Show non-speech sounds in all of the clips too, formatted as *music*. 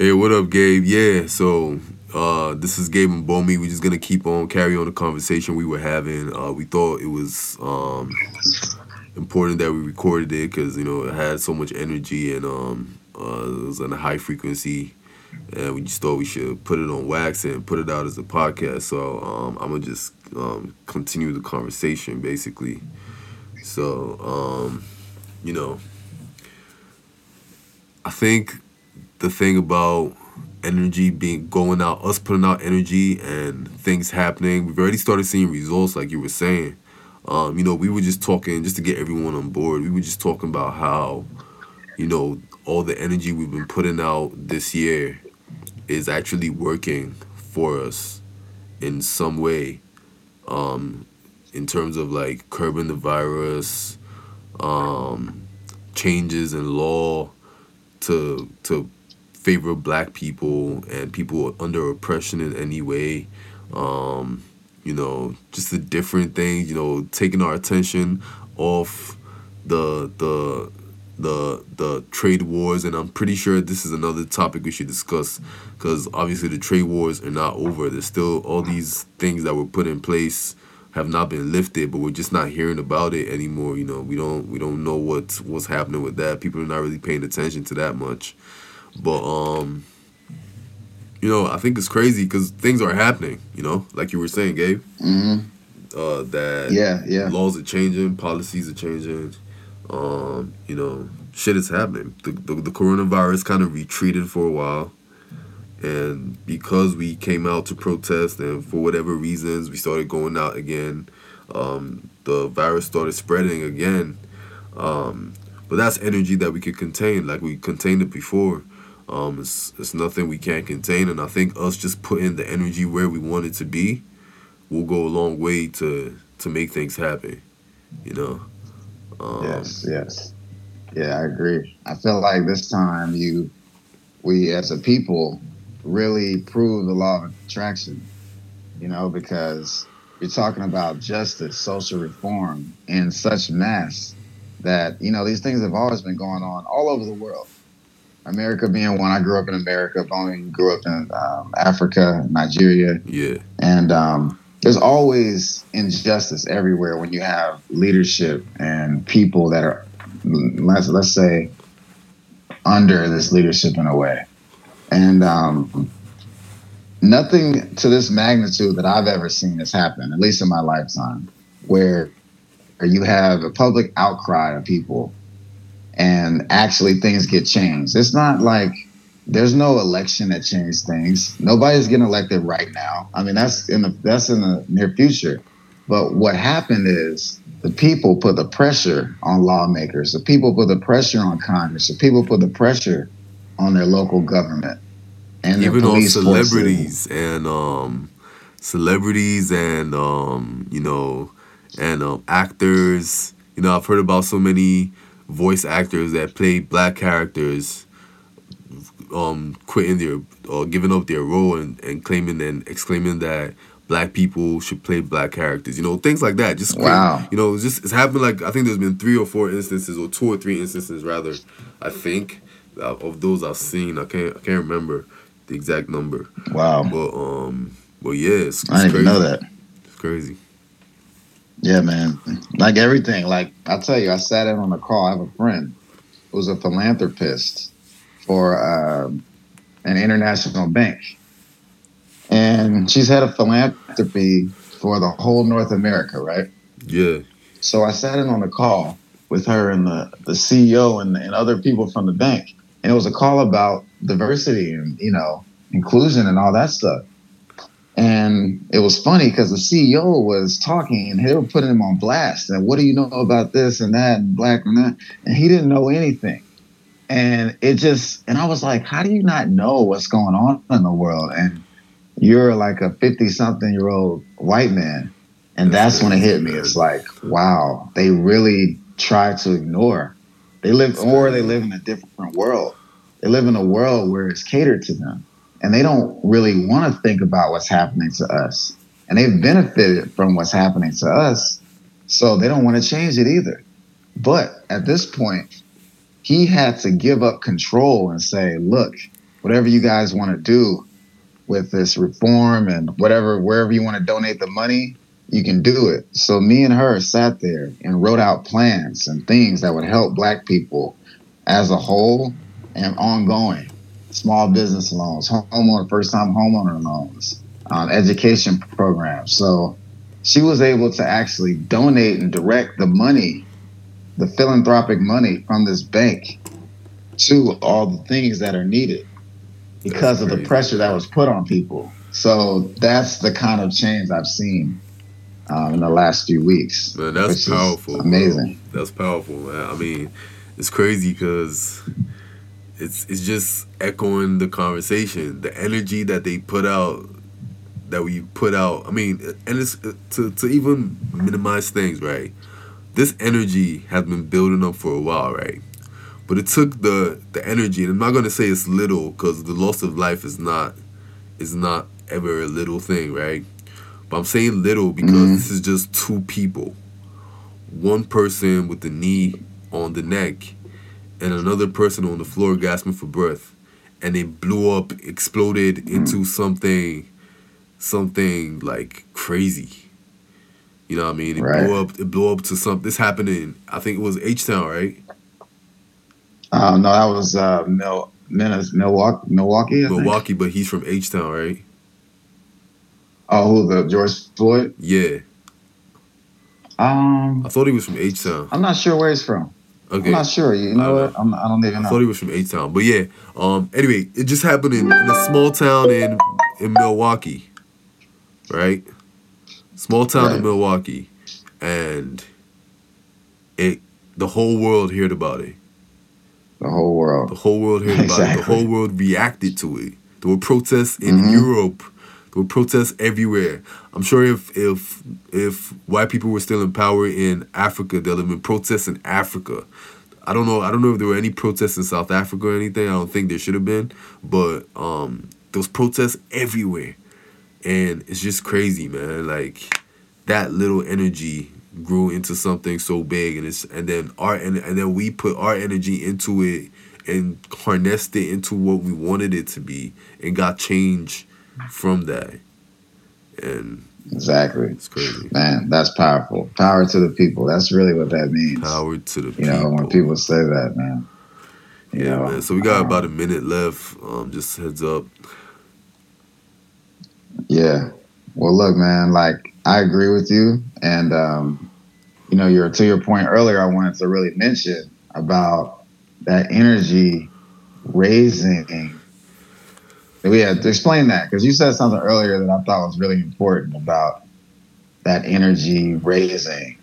Hey, what up, Gabe? Yeah, so uh, this is Gabe and Bomi. We're just gonna keep on carry on the conversation we were having. Uh, we thought it was um, important that we recorded it because you know it had so much energy and um, uh, it was on a high frequency, and we just thought we should put it on wax and put it out as a podcast. So um, I'm gonna just um, continue the conversation basically. So um, you know, I think the thing about energy being going out, us putting out energy and things happening, we've already started seeing results, like you were saying. Um, you know, we were just talking just to get everyone on board. We were just talking about how, you know, all the energy we've been putting out this year is actually working for us in some way. Um, in terms of like curbing the virus, um, changes in law to to favor black people and people under oppression in any way. Um, you know, just the different things, you know, taking our attention off the the the the trade wars and I'm pretty sure this is another topic we should discuss because obviously the trade wars are not over. There's still all these things that were put in place have not been lifted, but we're just not hearing about it anymore. You know, we don't we don't know what's what's happening with that. People are not really paying attention to that much. But um, you know, I think it's crazy because things are happening. You know, like you were saying, Gabe. Mm-hmm. Uh, that Yeah, yeah. laws are changing, policies are changing. Um, you know, shit is happening. The the, the coronavirus kind of retreated for a while, and because we came out to protest, and for whatever reasons, we started going out again. Um, the virus started spreading again. Um, but that's energy that we could contain, like we contained it before. Um, it's, it's nothing we can't contain, and I think us just putting the energy where we want it to be will go a long way to to make things happen. You know. Um, Yes, yes. Yeah, I agree. I feel like this time you, we as a people, really prove the law of attraction. You know, because you're talking about justice, social reform in such mass that you know these things have always been going on all over the world. America being one. I grew up in America. Bomi grew up in um, Africa, Nigeria, Yeah. and um, there's always injustice everywhere when you have leadership and people that are let's let's say under this leadership in a way and um, nothing to this magnitude that i've ever seen has happened at least in my lifetime where you have a public outcry of people and actually things get changed it's not like there's no election that changed things. Nobody's getting elected right now. I mean, that's in the that's in the near future. But what happened is the people put the pressure on lawmakers. The people put the pressure on Congress. The people put the pressure on their local government and even on police forces. celebrities and um celebrities and um you know and um actors you know i've heard about so many voice actors that play black characters um quitting their or giving up their role and, and claiming and exclaiming that black people should play black characters you know things like that just Wow. you know it's just it's happened like i think there's been three or four instances or two or three instances rather i think uh, of those i've seen i can't i can't remember the exact number Wow, but um, but yeah, it's, it's I didn't crazy. even know that. It's crazy. Yeah, man. Like everything. Like I tell you, I sat in on a call. I have a friend who's a philanthropist for um, an international bank, and she's head of philanthropy for the whole North America, right? Yeah, So I sat in on a call with her and the, the CEO and, and other people from the bank. And it was a call about diversity and, you know, inclusion and all that stuff. And it was funny because the CEO was talking and they were putting him on blast. And what do you know about this and that and black and that? And he didn't know anything. And it just, and I was like, how do you not know what's going on in the world? And you're like a 50 something year old white man. And That's that's when it hit me. It's like, wow, they really try to ignore. They live, or they live in a different world. They live in a world where it's catered to them. And they don't really want to think about what's happening to us. And they've benefited from what's happening to us. So they don't want to change it either. But at this point, he had to give up control and say, look, whatever you guys want to do with this reform and whatever wherever you want to donate the money, you can do it. So me and her sat there and wrote out plans and things that would help black people as a whole and ongoing. Small business loans, homeowner, first time homeowner loans, um, education programs. So she was able to actually donate and direct the money, the philanthropic money from this bank to all the things that are needed because of the pressure that was put on people. So that's the kind of change I've seen um, in the last few weeks. Man, that's powerful. Amazing. Bro. That's powerful, man. I mean, it's crazy because it's it's just echoing the conversation, the energy that they put out, that we put out. I mean, and it's to to even minimize things, right? This energy has been building up for a while, right? But it took the the energy, and I'm not gonna say it's little because the loss of life is not is not ever a little thing, right? But I'm saying little because mm-hmm. this is just two people. One person with the knee on the neck and another person on the floor gasping for breath. And it blew up, exploded into something something like crazy. You know what I mean? It right. blew up it blew up to something this happened in I think it was H Town, right? Uh, no, that was uh, Mil- Milwaukee. Milwaukee, Milwaukee, but he's from H Town, right? Oh, who the George Floyd? Yeah. Um, I thought he was from H Town. I'm not sure where he's from. Okay. I'm not sure. You know what? I'm, I do not even know. I thought he was from H Town, but yeah. Um. Anyway, it just happened in, in a small town in in Milwaukee, right? Small town right. in Milwaukee, and it the whole world heard about it. The whole world. The whole world heard exactly. about it. The whole world reacted to it. There were protests in mm-hmm. Europe there were protests everywhere. I'm sure if if if white people were still in power in Africa, there'd have been protests in Africa. I don't know. I don't know if there were any protests in South Africa or anything. I don't think there should have been, but um, there was protests everywhere, and it's just crazy, man. Like that little energy grew into something so big, and it's and then our and, and then we put our energy into it and harnessed it into what we wanted it to be, and got change from that. And exactly, it's crazy, man. That's powerful. Power to the people. That's really what that means. Power to the you people. know when people say that, man. yeah, know, man. So we got um, about a minute left. Um, just heads up. Yeah. Well, look, man. Like I agree with you, and um, you know, your to your point earlier, I wanted to really mention about that energy raising we had to explain that because you said something earlier that I thought was really important about that energy raising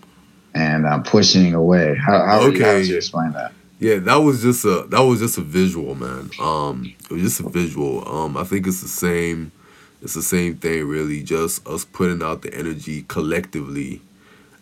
and uh, pushing away. How, how, okay. how did you explain that? Yeah, that was just a that was just a visual, man. Um, it was just a visual. Um, I think it's the same. It's the same thing, really. Just us putting out the energy collectively,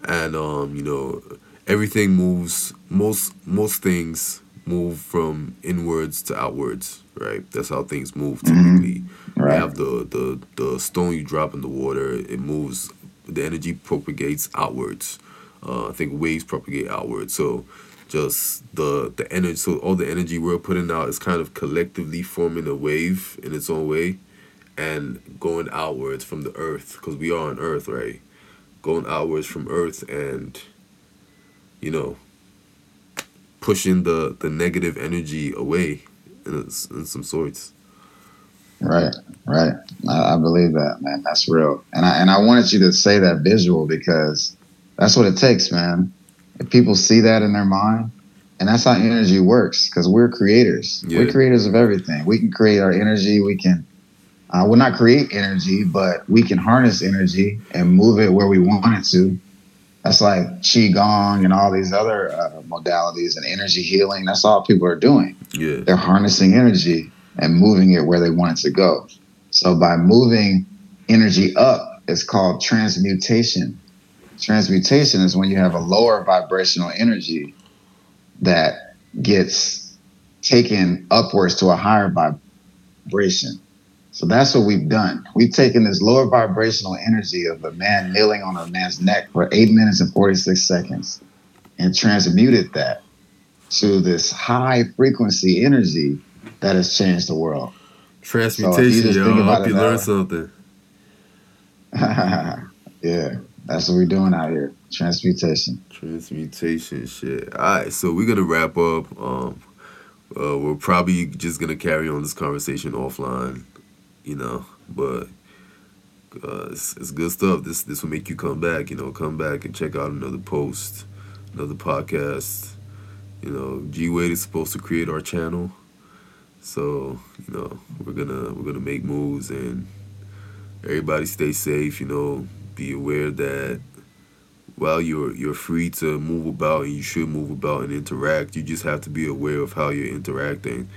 and um, you know, everything moves. Most most things move from inwards to outwards, right? That's how things move mm-hmm. typically. Mm-hmm. Right. You have the, the the stone you drop in the water, it moves. The energy propagates outwards. Uh, I think waves propagate outwards. So just the the energy. So all the energy we're putting out is kind of collectively forming a wave in its own way, and going outwards from the earth because we are on Earth, right? Going outwards from Earth and you know pushing the the negative energy away in, in some sorts. Right, right. I, I, believe that, man. That's real. And I and I wanted you to say that visual because that's what it takes, man. If people see that in their mind, and that's how energy works, because we're creators. Yeah. We're creators of everything. We can create our energy. We can. Uh, we'll not create energy, but we can harness energy and move it where we want it to that's like qigong and all these other uh, modalities and energy healing. That's all people are doing. Yeah, they're harnessing energy and moving it where they want it to go. So by moving energy up, it's called transmutation. Transmutation is when you have a lower vibrational energy that gets taken upwards to a higher vibration. So that's what we've done. We've taken this lower vibrational energy of a man kneeling on a man's neck for eight minutes and 46 seconds and transmuted that to this high frequency energy that has changed the world. Transmutation, so yo. I hope you learned something. *laughs* yeah, that's what we're doing out here. Transmutation. Transmutation shit. All right, so we're gonna wrap up. Um, uh, we're probably just gonna carry on this conversation offline, you know. But uh, it's, it's good stuff. This this will make you come back. You know, come back and check out another post, another podcast. You know, G Wade is supposed to create our channel, so you know we're gonna we're gonna make moves and everybody stay safe. You know, be aware that while you're you're free to move about and you should move about and interact, you just have to be aware of how you're interacting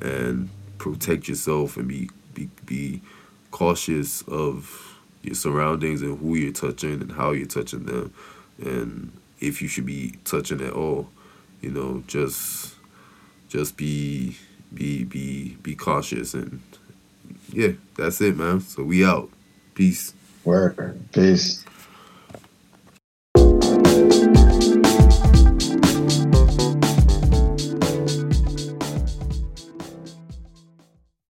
and protect yourself and be be be cautious of your surroundings and who you're touching and how you're touching them and if you should be touching at all. You know, just just be be be be cautious and yeah, that's it, man. So we out. Peace. Word. Peace.